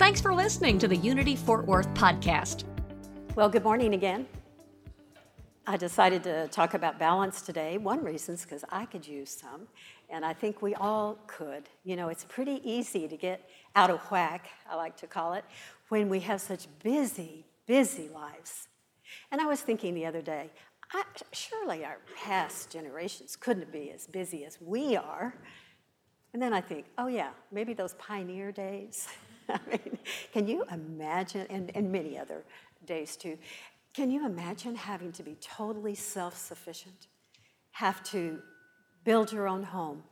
Thanks for listening to the Unity Fort Worth podcast. Well, good morning again. I decided to talk about balance today. One reason is because I could use some, and I think we all could. You know, it's pretty easy to get out of whack, I like to call it, when we have such busy, busy lives. And I was thinking the other day, I, surely our past generations couldn't be as busy as we are. And then I think, oh yeah, maybe those pioneer days. Mean, can you imagine, and, and many other days too, can you imagine having to be totally self sufficient? Have to build your own home,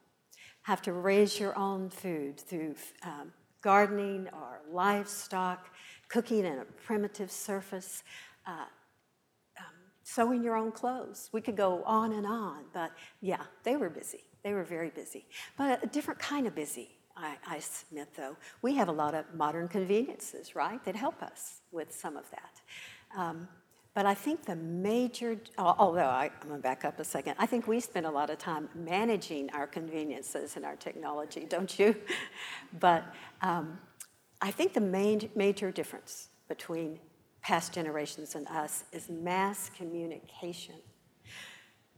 have to raise your own food through um, gardening or livestock, cooking in a primitive surface, uh, um, sewing your own clothes. We could go on and on, but yeah, they were busy. They were very busy, but a different kind of busy. I, I submit, though, we have a lot of modern conveniences, right, that help us with some of that. Um, but I think the major, although I, am going to back up a second, I think we spend a lot of time managing our conveniences and our technology, don't you? but um, I think the main, major difference between past generations and us is mass communication.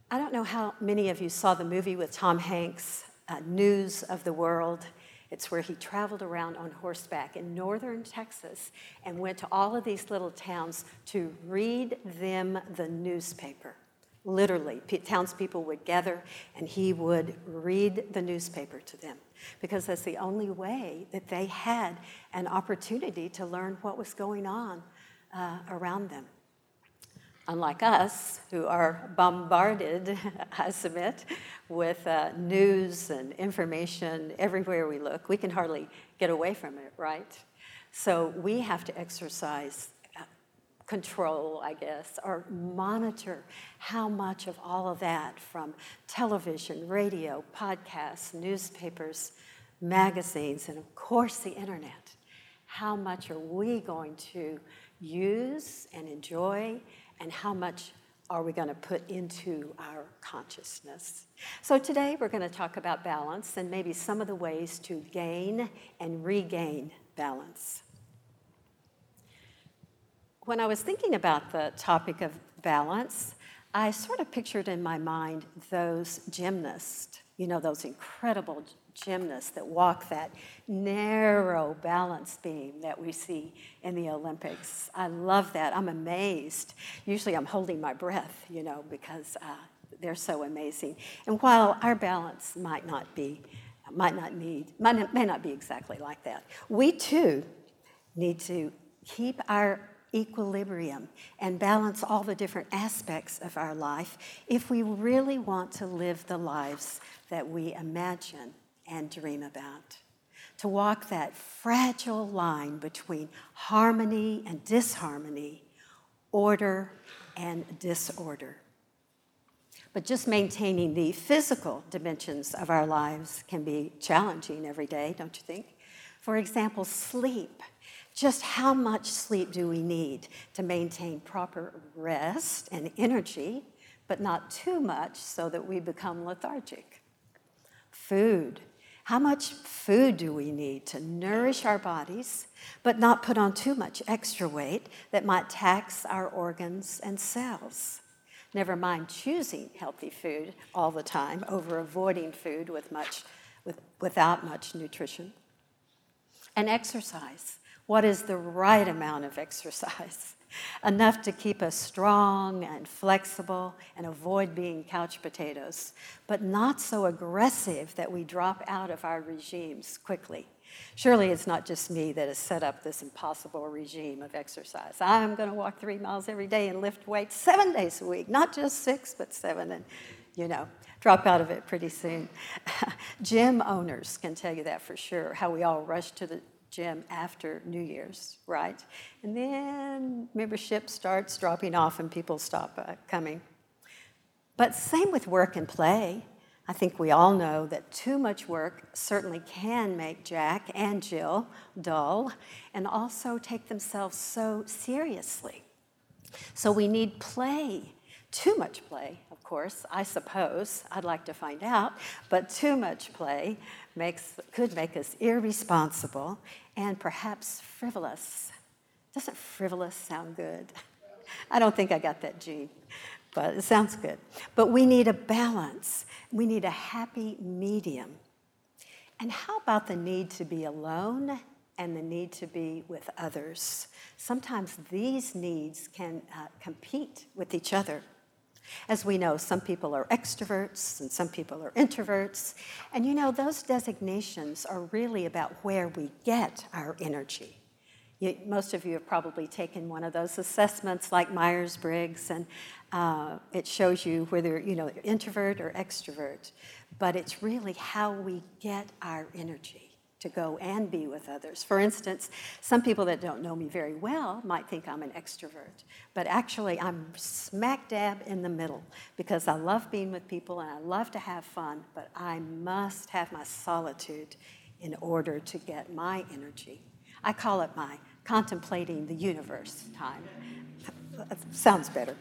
I don't know how many of you saw the movie with Tom Hanks, uh, News of the World. It's where he traveled around on horseback in northern Texas and went to all of these little towns to read them the newspaper. Literally, townspeople would gather and he would read the newspaper to them because that's the only way that they had an opportunity to learn what was going on uh, around them. Unlike us, who are bombarded, I submit, with uh, news and information everywhere we look, we can hardly get away from it, right? So we have to exercise uh, control, I guess, or monitor how much of all of that from television, radio, podcasts, newspapers, magazines, and of course the internet. How much are we going to use and enjoy, and how much are we going to put into our consciousness? So, today we're going to talk about balance and maybe some of the ways to gain and regain balance. When I was thinking about the topic of balance, I sort of pictured in my mind those gymnasts, you know, those incredible gymnasts that walk that narrow balance beam that we see in the Olympics. I love that. I'm amazed. Usually I'm holding my breath, you know, because uh, they're so amazing. And while our balance might not be, might not need, might, may not be exactly like that, we too need to keep our equilibrium and balance all the different aspects of our life if we really want to live the lives that we imagine and dream about. To walk that fragile line between harmony and disharmony, order and disorder. But just maintaining the physical dimensions of our lives can be challenging every day, don't you think? For example, sleep. Just how much sleep do we need to maintain proper rest and energy, but not too much so that we become lethargic? Food. How much food do we need to nourish our bodies, but not put on too much extra weight that might tax our organs and cells? Never mind choosing healthy food all the time over avoiding food with much, with, without much nutrition. And exercise. What is the right amount of exercise? Enough to keep us strong and flexible and avoid being couch potatoes, but not so aggressive that we drop out of our regimes quickly. Surely it's not just me that has set up this impossible regime of exercise. I'm going to walk three miles every day and lift weights seven days a week, not just six, but seven, and you know, drop out of it pretty soon. Gym owners can tell you that for sure, how we all rush to the gym after New Year's, right? And then membership starts dropping off and people stop uh, coming. But same with work and play. I think we all know that too much work certainly can make Jack and Jill dull and also take themselves so seriously. So we need play, too much play, of course, I suppose. I'd like to find out, but too much play makes, could make us irresponsible and perhaps frivolous. Doesn't frivolous sound good? I don't think I got that gene but it sounds good. But we need a balance. We need a happy medium. And how about the need to be alone and the need to be with others? Sometimes these needs can uh, compete with each other. As we know, some people are extroverts and some people are introverts. And you know, those designations are really about where we get our energy. You, most of you have probably taken one of those assessments like Myers Briggs, and uh, it shows you whether you know introvert or extrovert. But it's really how we get our energy to go and be with others. For instance, some people that don't know me very well might think I'm an extrovert, but actually I'm smack dab in the middle because I love being with people and I love to have fun, but I must have my solitude in order to get my energy. I call it my contemplating the universe time. Sounds better.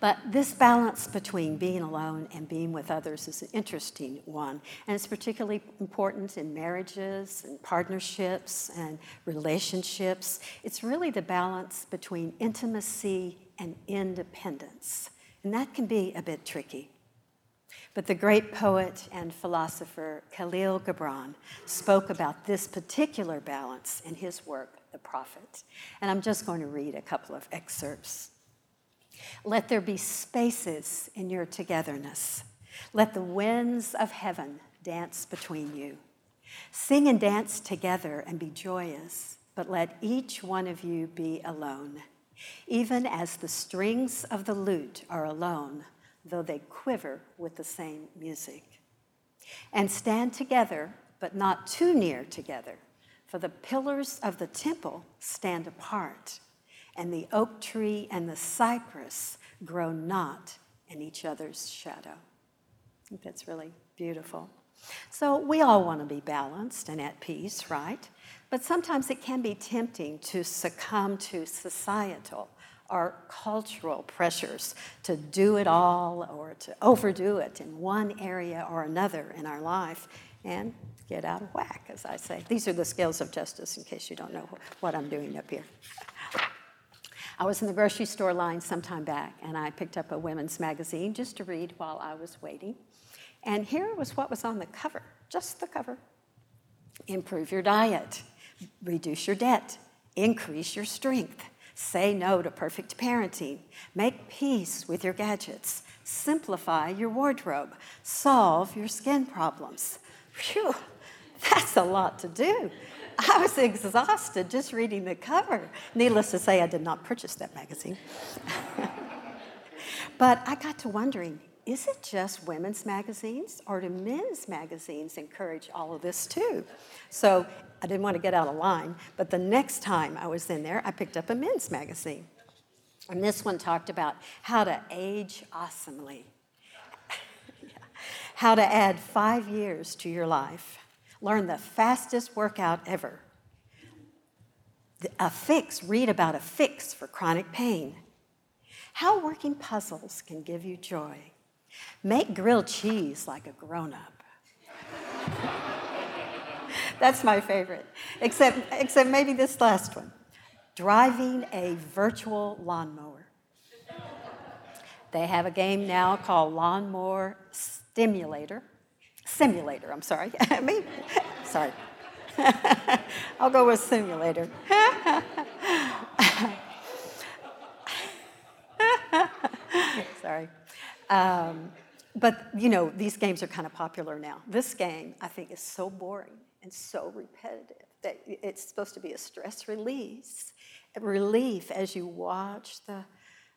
But this balance between being alone and being with others is an interesting one. And it's particularly important in marriages and partnerships and relationships. It's really the balance between intimacy and independence. And that can be a bit tricky. But the great poet and philosopher Khalil Gibran spoke about this particular balance in his work, The Prophet. And I'm just going to read a couple of excerpts. Let there be spaces in your togetherness. Let the winds of heaven dance between you. Sing and dance together and be joyous, but let each one of you be alone. Even as the strings of the lute are alone, though they quiver with the same music. And stand together, but not too near together, for the pillars of the temple stand apart, and the oak tree and the cypress grow not in each other's shadow. I think that's really beautiful. So we all want to be balanced and at peace, right? But sometimes it can be tempting to succumb to societal or cultural pressures to do it all or to overdo it in one area or another in our life and get out of whack, as I say. These are the scales of justice, in case you don't know what I'm doing up here. I was in the grocery store line some time back, and I picked up a women's magazine just to read while I was waiting. And here was what was on the cover, just the cover. Improve your diet, reduce your debt, increase your strength Say no to perfect parenting. Make peace with your gadgets. Simplify your wardrobe. Solve your skin problems. Phew, that's a lot to do. I was exhausted just reading the cover. Needless to say, I did not purchase that magazine. but I got to wondering is it just women's magazines or do men's magazines encourage all of this too? So I didn't want to get out of line, but the next time I was in there, I picked up a men's magazine. And this one talked about how to age awesomely, how to add five years to your life, learn the fastest workout ever, a fix, read about a fix for chronic pain, how working puzzles can give you joy, make grilled cheese like a grown up. That's my favorite. Except, except maybe this last one driving a virtual lawnmower. They have a game now called Lawnmower Stimulator. Simulator, I'm sorry. Me? sorry. I'll go with simulator. sorry. Um, but you know, these games are kind of popular now. This game, I think, is so boring and so repetitive that it's supposed to be a stress release, a relief as you watch the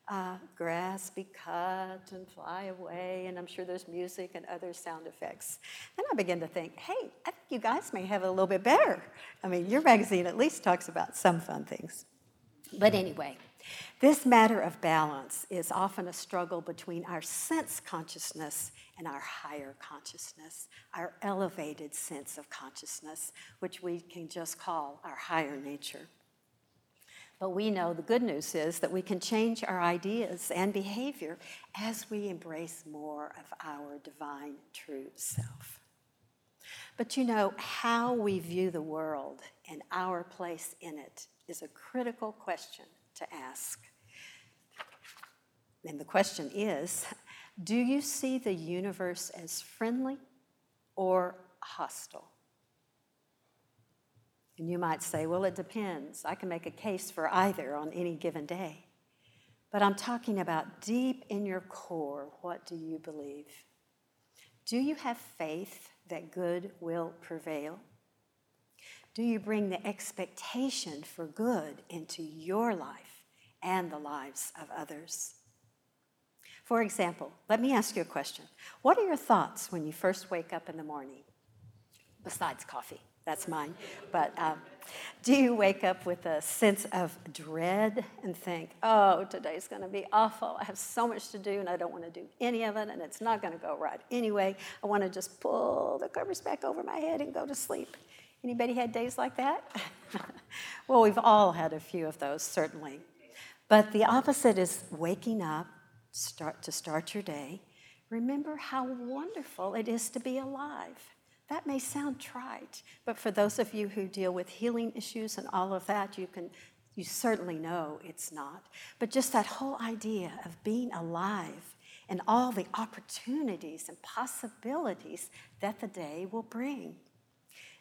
uh, grass be cut and fly away, and I'm sure there's music and other sound effects. Then I begin to think, hey, I think you guys may have it a little bit better. I mean, your magazine at least talks about some fun things. But anyway, this matter of balance is often a struggle between our sense consciousness and our higher consciousness, our elevated sense of consciousness, which we can just call our higher nature. But we know the good news is that we can change our ideas and behavior as we embrace more of our divine true self. But you know, how we view the world and our place in it is a critical question to ask. And the question is do you see the universe as friendly or hostile? And you might say, well, it depends. I can make a case for either on any given day. But I'm talking about deep in your core, what do you believe? Do you have faith that good will prevail? Do you bring the expectation for good into your life and the lives of others? For example, let me ask you a question. What are your thoughts when you first wake up in the morning? Besides coffee, that's mine. But um, do you wake up with a sense of dread and think, oh, today's going to be awful. I have so much to do and I don't want to do any of it and it's not going to go right anyway. I want to just pull the covers back over my head and go to sleep. Anybody had days like that? well, we've all had a few of those, certainly. But the opposite is waking up, start to start your day. Remember how wonderful it is to be alive. That may sound trite, but for those of you who deal with healing issues and all of that, you can you certainly know it's not. But just that whole idea of being alive and all the opportunities and possibilities that the day will bring.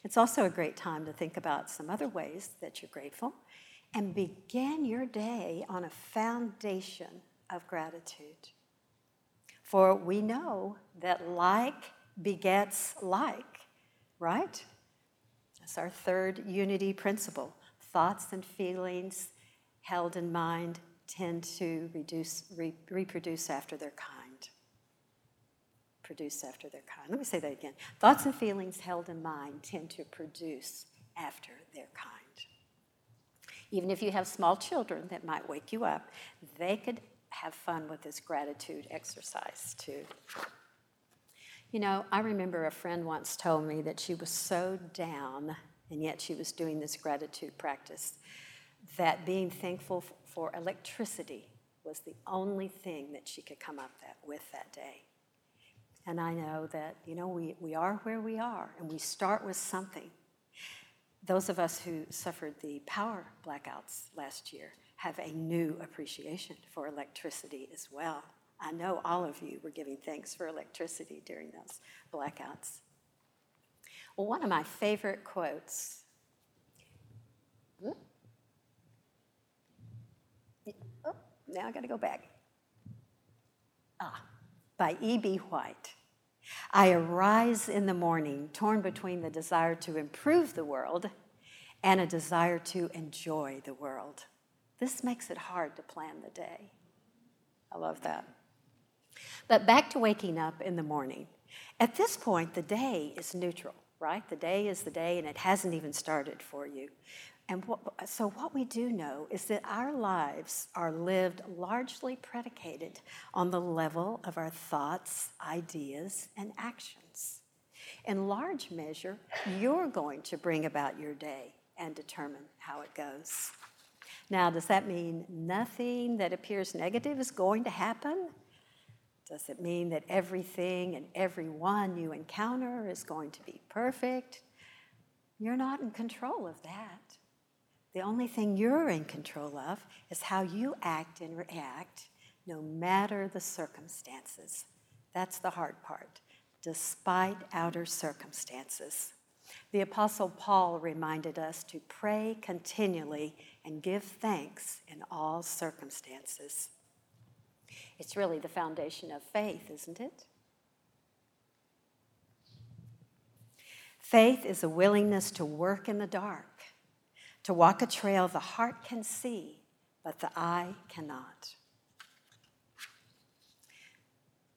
It's also a great time to think about some other ways that you're grateful and begin your day on a foundation of gratitude. For we know that like begets like, right? That's our third unity principle. Thoughts and feelings held in mind tend to reduce, re- reproduce after their kind produce after their kind. Let me say that again. Thoughts and feelings held in mind tend to produce after their kind. Even if you have small children that might wake you up, they could have fun with this gratitude exercise too. You know, I remember a friend once told me that she was so down, and yet she was doing this gratitude practice, that being thankful for electricity was the only thing that she could come up that, with that day. And I know that, you know, we, we are where we are, and we start with something. Those of us who suffered the power blackouts last year have a new appreciation for electricity as well. I know all of you were giving thanks for electricity during those blackouts. Well, one of my favorite quotes. Oh, now I got to go back. Ah, by E.B. White. I arise in the morning torn between the desire to improve the world and a desire to enjoy the world. This makes it hard to plan the day. I love that. But back to waking up in the morning. At this point, the day is neutral, right? The day is the day and it hasn't even started for you. And what, so, what we do know is that our lives are lived largely predicated on the level of our thoughts, ideas, and actions. In large measure, you're going to bring about your day and determine how it goes. Now, does that mean nothing that appears negative is going to happen? Does it mean that everything and everyone you encounter is going to be perfect? You're not in control of that. The only thing you're in control of is how you act and react, no matter the circumstances. That's the hard part, despite outer circumstances. The Apostle Paul reminded us to pray continually and give thanks in all circumstances. It's really the foundation of faith, isn't it? Faith is a willingness to work in the dark to walk a trail the heart can see, but the eye cannot.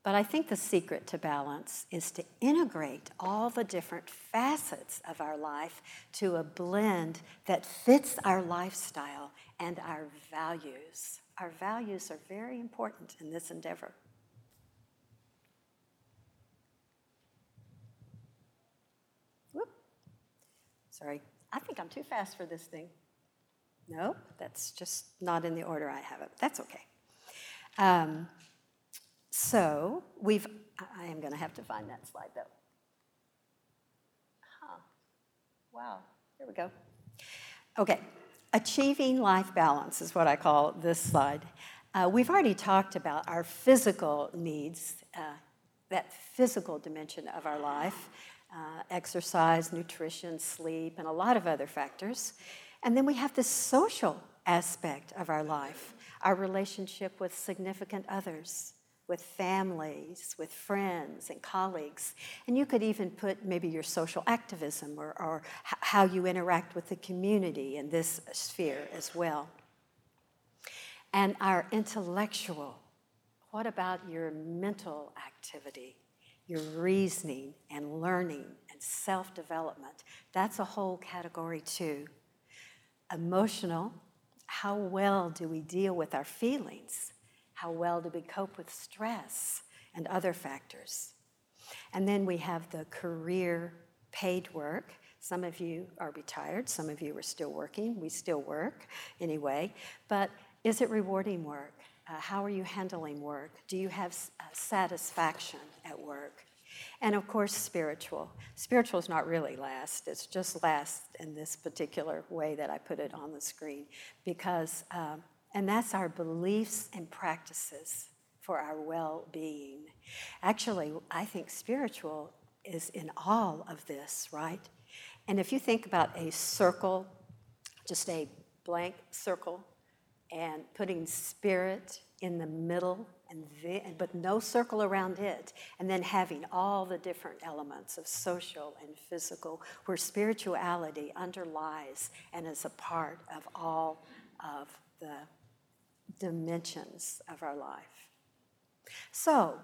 But I think the secret to balance is to integrate all the different facets of our life to a blend that fits our lifestyle and our values. Our values are very important in this endeavor. Whoop. Sorry, I think I'm too fast for this thing. No, that's just not in the order I have it. That's okay. Um, so we've, I am going to have to find that slide though. Huh. Wow, here we go. Okay, achieving life balance is what I call this slide. Uh, we've already talked about our physical needs, uh, that physical dimension of our life, uh, exercise, nutrition, sleep, and a lot of other factors. And then we have the social aspect of our life, our relationship with significant others, with families, with friends and colleagues. And you could even put maybe your social activism or, or how you interact with the community in this sphere as well. And our intellectual, what about your mental activity, your reasoning and learning and self development? That's a whole category too. Emotional, how well do we deal with our feelings? How well do we cope with stress and other factors? And then we have the career paid work. Some of you are retired, some of you are still working. We still work anyway. But is it rewarding work? Uh, how are you handling work? Do you have uh, satisfaction at work? And of course, spiritual. Spiritual is not really last, it's just last in this particular way that I put it on the screen because um, and that's our beliefs and practices for our well being. Actually, I think spiritual is in all of this, right? And if you think about a circle, just a blank circle, and putting spirit in the middle, and the, but no circle around it, and then having all the different elements of social and physical, where spirituality underlies and is a part of all of the dimensions of our life. So,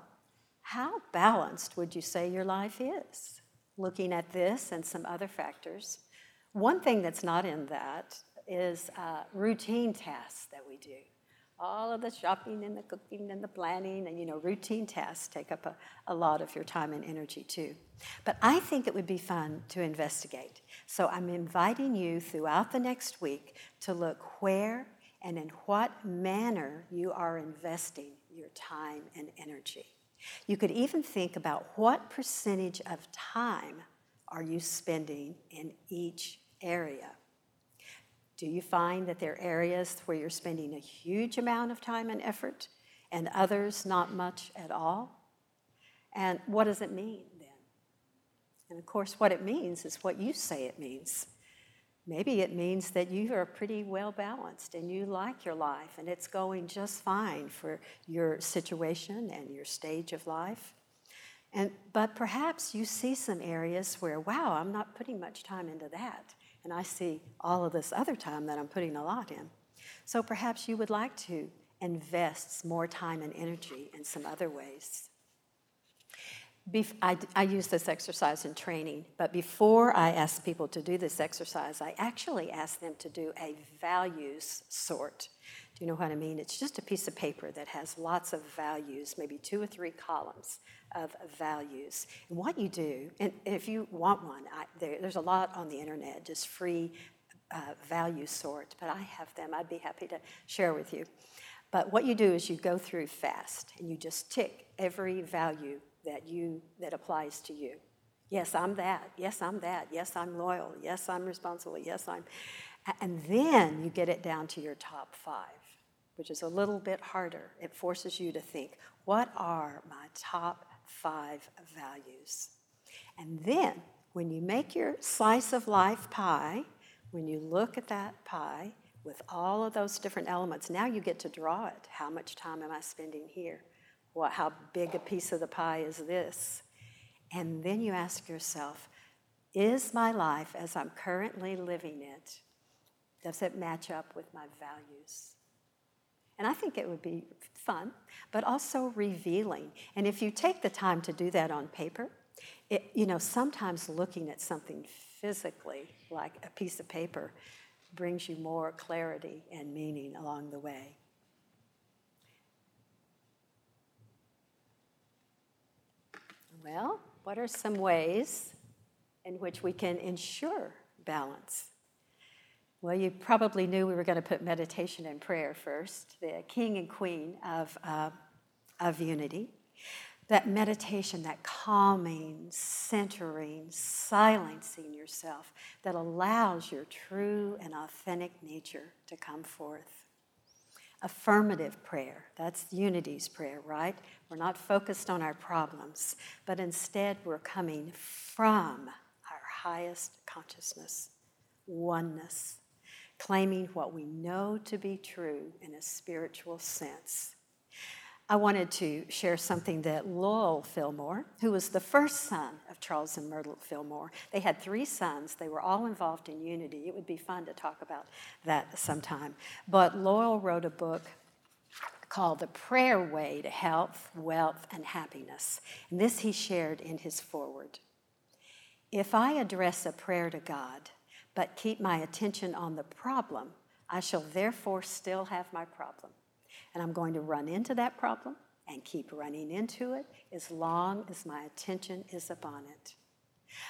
how balanced would you say your life is? Looking at this and some other factors. One thing that's not in that is uh, routine tasks that we do. All of the shopping and the cooking and the planning and you know routine tasks take up a, a lot of your time and energy too. But I think it would be fun to investigate. So I'm inviting you throughout the next week to look where and in what manner you are investing your time and energy. You could even think about what percentage of time are you spending in each area. Do you find that there are areas where you're spending a huge amount of time and effort and others not much at all? And what does it mean then? And of course, what it means is what you say it means. Maybe it means that you are pretty well balanced and you like your life and it's going just fine for your situation and your stage of life. And, but perhaps you see some areas where, wow, I'm not putting much time into that. And I see all of this other time that I'm putting a lot in. So perhaps you would like to invest more time and energy in some other ways. I, I use this exercise in training, but before I ask people to do this exercise, I actually ask them to do a values sort. Do you know what I mean? It's just a piece of paper that has lots of values, maybe two or three columns of values. And what you do, and if you want one, I, there, there's a lot on the internet, just free uh, value sort, but I have them. I'd be happy to share with you. But what you do is you go through fast and you just tick every value that you that applies to you. Yes, I'm that. Yes, I'm that. Yes, I'm loyal. Yes, I'm responsible. Yes, I'm and then you get it down to your top 5, which is a little bit harder. It forces you to think, what are my top 5 values? And then when you make your slice of life pie, when you look at that pie with all of those different elements, now you get to draw it. How much time am I spending here? What, how big a piece of the pie is this? And then you ask yourself, is my life as I'm currently living it, does it match up with my values? And I think it would be fun, but also revealing. And if you take the time to do that on paper, it, you know, sometimes looking at something physically, like a piece of paper, brings you more clarity and meaning along the way. Well, what are some ways in which we can ensure balance? Well, you probably knew we were going to put meditation and prayer first, the king and queen of, uh, of unity. That meditation, that calming, centering, silencing yourself that allows your true and authentic nature to come forth affirmative prayer. That's unity's prayer, right? We're not focused on our problems, but instead we're coming from our highest consciousness, oneness, claiming what we know to be true in a spiritual sense I wanted to share something that Lowell Fillmore, who was the first son of Charles and Myrtle Fillmore, they had three sons. They were all involved in unity. It would be fun to talk about that sometime. But Lowell wrote a book called The Prayer Way to Health, Wealth, and Happiness. And this he shared in his foreword. If I address a prayer to God, but keep my attention on the problem, I shall therefore still have my problem and I'm going to run into that problem and keep running into it as long as my attention is upon it.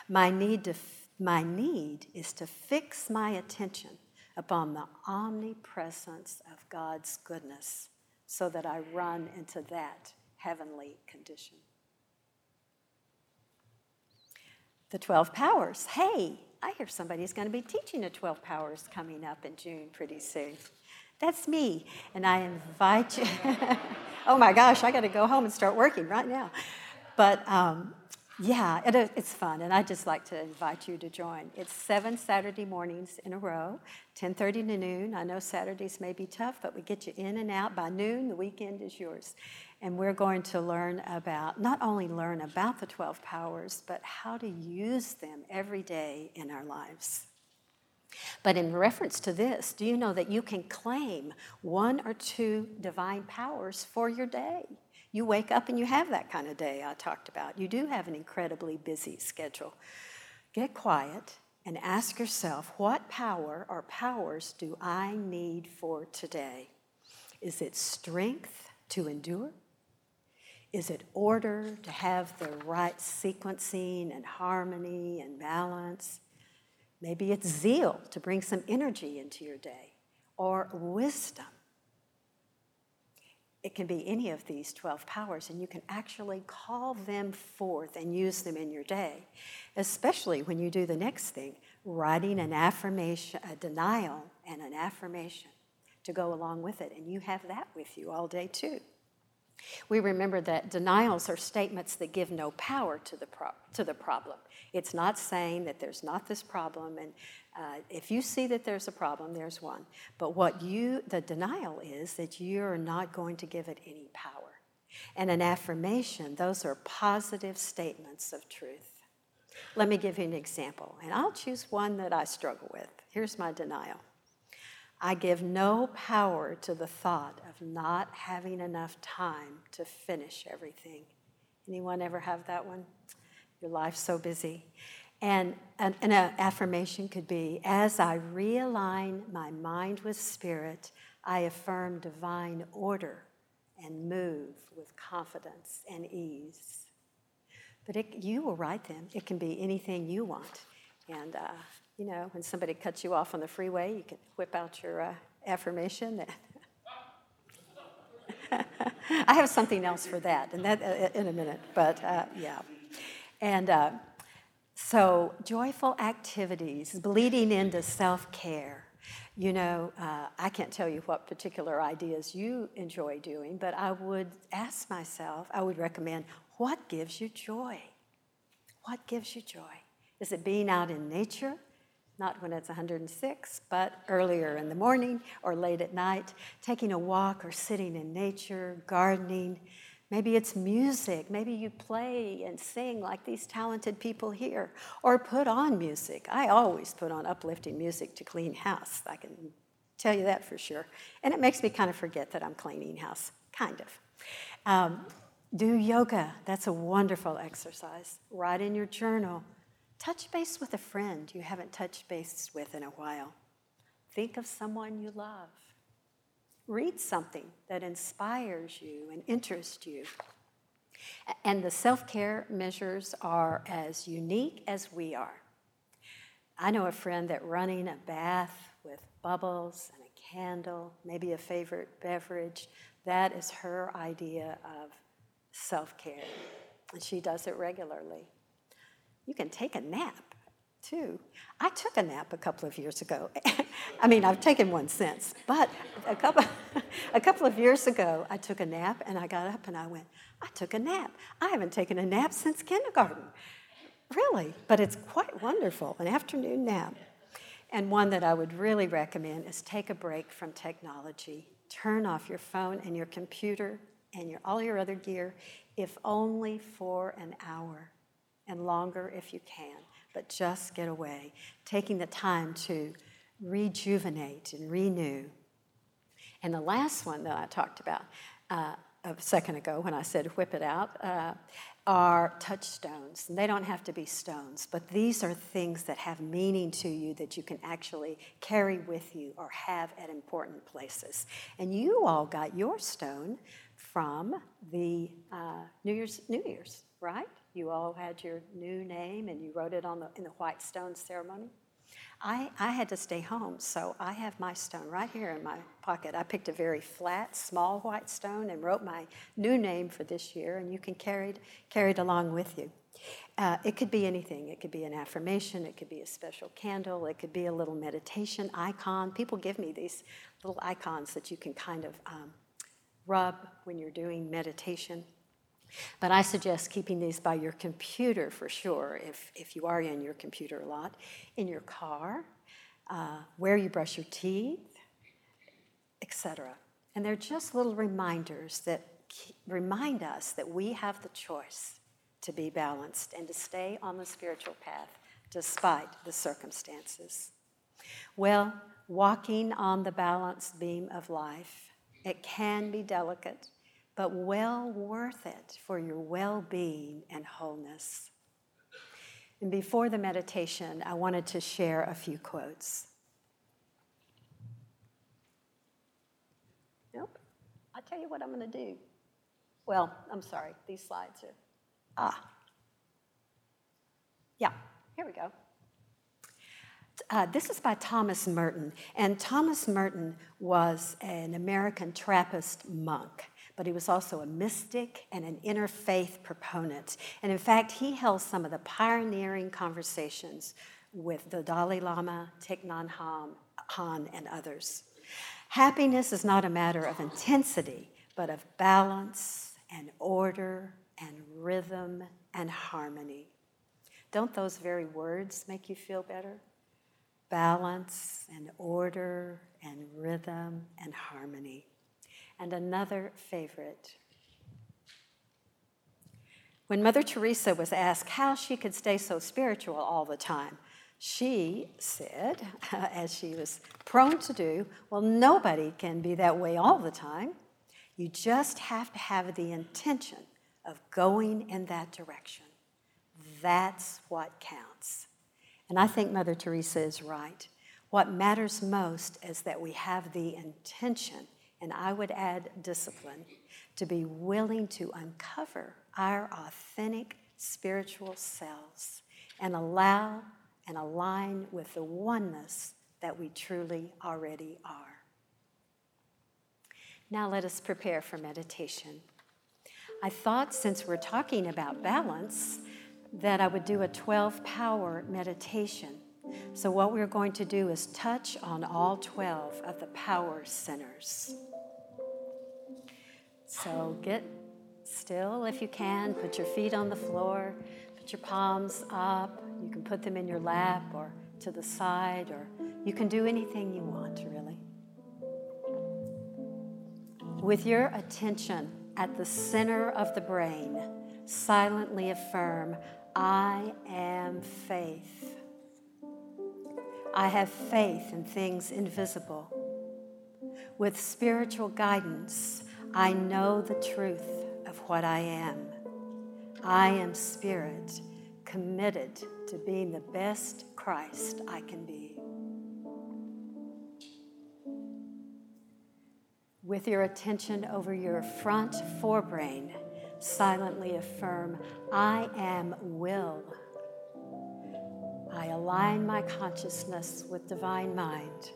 My need, to, my need is to fix my attention upon the omnipresence of God's goodness so that I run into that heavenly condition. The 12 powers. Hey, I hear somebody's going to be teaching the 12 powers coming up in June pretty soon. That's me. And I invite you. oh my gosh, I got to go home and start working right now. But um, yeah, it, it's fun, and I'd just like to invite you to join. It's seven Saturday mornings in a row, 10:30 to noon. I know Saturdays may be tough, but we get you in and out by noon. The weekend is yours, and we're going to learn about not only learn about the 12 powers, but how to use them every day in our lives. But in reference to this, do you know that you can claim one or two divine powers for your day? You wake up and you have that kind of day I talked about. You do have an incredibly busy schedule. Get quiet and ask yourself what power or powers do I need for today? Is it strength to endure? Is it order to have the right sequencing and harmony and balance? Maybe it's zeal to bring some energy into your day, or wisdom. It can be any of these 12 powers, and you can actually call them forth and use them in your day, especially when you do the next thing writing an affirmation, a denial, and an affirmation to go along with it. And you have that with you all day, too. We remember that denials are statements that give no power to the, pro- to the problem. It's not saying that there's not this problem, and uh, if you see that there's a problem, there's one. But what you, the denial is that you're not going to give it any power. And an affirmation, those are positive statements of truth. Let me give you an example, and I'll choose one that I struggle with. Here's my denial. I give no power to the thought of not having enough time to finish everything. Anyone ever have that one? Your life's so busy. And an, an affirmation could be as I realign my mind with spirit, I affirm divine order and move with confidence and ease. But it, you will write them. It can be anything you want. And uh, you know, when somebody cuts you off on the freeway, you can whip out your uh, affirmation. I have something else for that, and that uh, in a minute. But uh, yeah, and uh, so joyful activities bleeding into self care. You know, uh, I can't tell you what particular ideas you enjoy doing, but I would ask myself, I would recommend, what gives you joy? What gives you joy? Is it being out in nature? Not when it's 106, but earlier in the morning or late at night, taking a walk or sitting in nature, gardening. Maybe it's music. Maybe you play and sing like these talented people here, or put on music. I always put on uplifting music to clean house. I can Tell you that for sure. And it makes me kind of forget that I'm cleaning house, kind of. Um, do yoga. That's a wonderful exercise. Write in your journal. Touch base with a friend you haven't touched base with in a while. Think of someone you love. Read something that inspires you and interests you. And the self care measures are as unique as we are. I know a friend that running a bath with bubbles and a candle, maybe a favorite beverage, that is her idea of self care. And she does it regularly. You can take a nap too. I took a nap a couple of years ago. I mean, I've taken one since, but a couple, a couple of years ago, I took a nap and I got up and I went, I took a nap. I haven't taken a nap since kindergarten. Really, but it's quite wonderful, an afternoon nap. And one that I would really recommend is take a break from technology. Turn off your phone and your computer and your, all your other gear, if only for an hour and longer if you can. But just get away, taking the time to rejuvenate and renew. And the last one that I talked about uh, a second ago when I said whip it out uh, are touchstones. And they don't have to be stones, but these are things that have meaning to you that you can actually carry with you or have at important places. And you all got your stone from the uh, New Year's, New Year's, right? You all had your new name and you wrote it on the, in the white stone ceremony. I, I had to stay home, so I have my stone right here in my pocket. I picked a very flat, small white stone and wrote my new name for this year, and you can carry it, carry it along with you. Uh, it could be anything. It could be an affirmation, it could be a special candle, it could be a little meditation icon. People give me these little icons that you can kind of um, rub when you're doing meditation. But I suggest keeping these by your computer for sure, if, if you are in your computer a lot, in your car, uh, where you brush your teeth, etc. And they're just little reminders that remind us that we have the choice to be balanced and to stay on the spiritual path despite the circumstances. Well, walking on the balanced beam of life, it can be delicate but well worth it for your well being and wholeness. And before the meditation, I wanted to share a few quotes. Nope. I'll tell you what I'm going to do. Well, I'm sorry, these slides are. Ah. Yeah, here we go. Uh, this is by Thomas Merton, and Thomas Merton was an American Trappist monk but he was also a mystic and an interfaith proponent. And in fact, he held some of the pioneering conversations with the Dalai Lama, Thich Nhat Hanh, and others. Happiness is not a matter of intensity, but of balance and order and rhythm and harmony. Don't those very words make you feel better? Balance and order and rhythm and harmony and another favorite. When Mother Teresa was asked how she could stay so spiritual all the time, she said, as she was prone to do, Well, nobody can be that way all the time. You just have to have the intention of going in that direction. That's what counts. And I think Mother Teresa is right. What matters most is that we have the intention and I would add discipline, to be willing to uncover our authentic spiritual selves and allow and align with the oneness that we truly already are. Now let us prepare for meditation. I thought since we're talking about balance, that I would do a 12 power meditation. So, what we're going to do is touch on all 12 of the power centers. So get still if you can. Put your feet on the floor. Put your palms up. You can put them in your lap or to the side, or you can do anything you want, really. With your attention at the center of the brain, silently affirm, I am faith. I have faith in things invisible With spiritual guidance, I know the truth of what I am. I am spirit, committed to being the best Christ I can be. With your attention over your front forebrain, silently affirm, I am will. I align my consciousness with divine mind.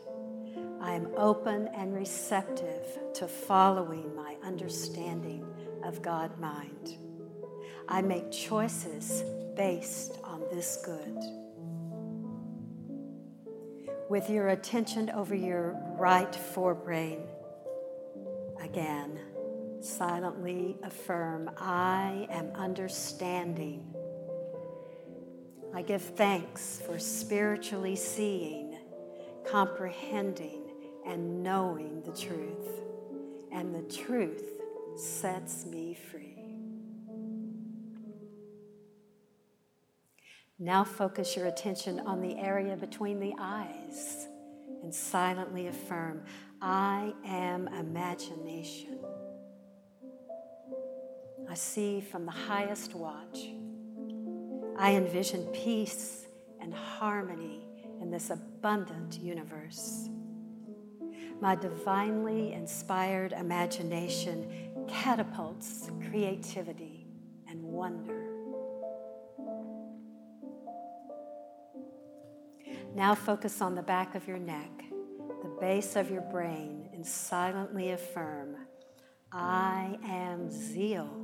I am open and receptive to following my understanding of God mind. I make choices based on this good. With your attention over your right forebrain, again, silently affirm I am understanding. I give thanks for spiritually seeing, comprehending, and knowing the truth. And the truth sets me free. Now focus your attention on the area between the eyes and silently affirm I am imagination. I see from the highest watch. I envision peace and harmony in this abundant universe. My divinely inspired imagination catapults creativity and wonder. Now focus on the back of your neck, the base of your brain, and silently affirm I am zeal.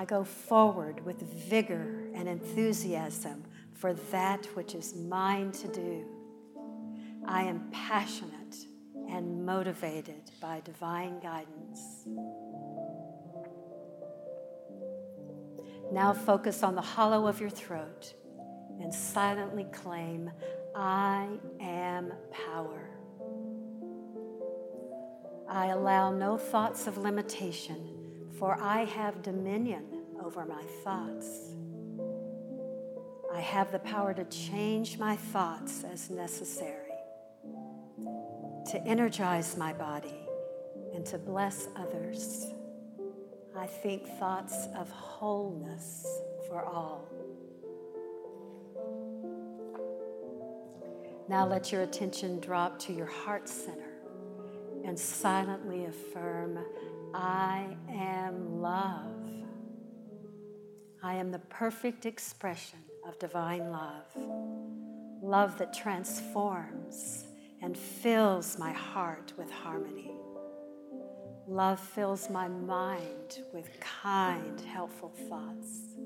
I go forward with vigor and enthusiasm for that which is mine to do. I am passionate and motivated by divine guidance. Now focus on the hollow of your throat and silently claim, I am power. I allow no thoughts of limitation, for I have dominion over my thoughts. I have the power to change my thoughts as necessary, to energize my body, and to bless others. I think thoughts of wholeness for all. Now let your attention drop to your heart center and silently affirm, I am love. I am the perfect expression of divine love. Love that transforms and fills my heart with harmony. Love fills my mind with kind, helpful thoughts.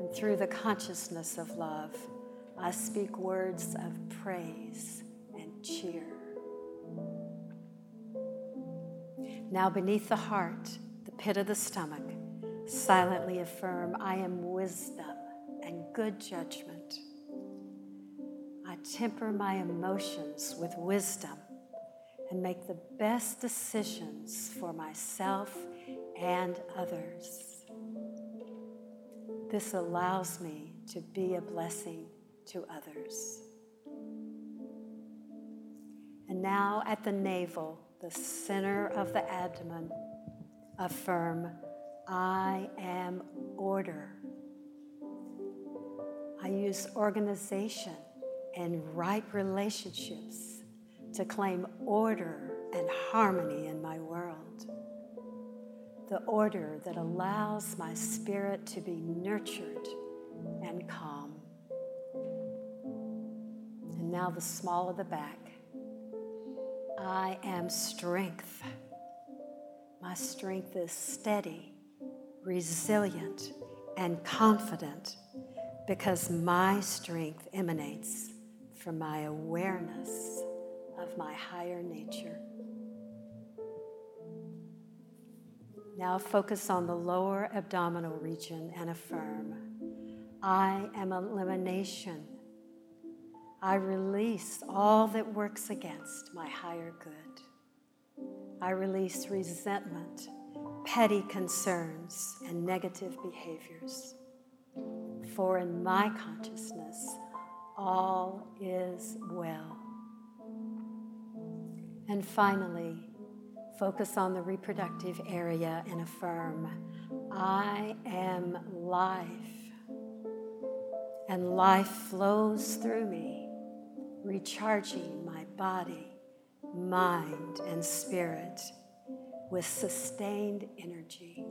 And through the consciousness of love, I speak words of praise and cheer. Now, beneath the heart, the pit of the stomach, silently affirm I am wisdom and good judgment. I temper my emotions with wisdom and make the best decisions for myself and others. This allows me to be a blessing to others. And now at the navel, the center of the abdomen, affirm, I am order. I use organization and right relationships to claim order and harmony in my world. The order that allows my spirit to be nurtured and calm And now the small of the back. I am strength. My strength is steady, resilient, and confident because my strength emanates from my awareness of my higher nature. Now focus on the lower abdominal region and affirm I am elimination I release all that works against my higher good. I release resentment, petty concerns, and negative behaviors. For in my consciousness, all is well. And finally, focus on the reproductive area and affirm I am life. And life flows through me, recharging my body, mind, and spirit with sustained energy.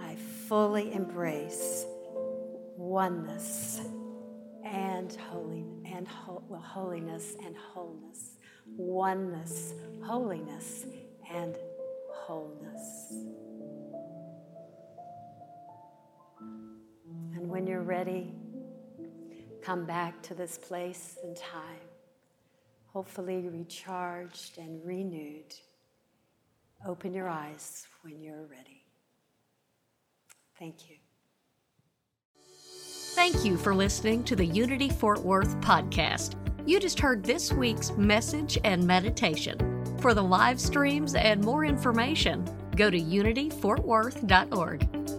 I fully embrace oneness and holy and ho- well, holiness and wholeness, oneness, holiness, and wholeness. And when you're ready, come back to this place and time, hopefully recharged and renewed. Open your eyes when you're ready. Thank you. Thank you for listening to the Unity Fort Worth podcast. You just heard this week's message and meditation. For the live streams and more information, go to unityfortworth.org.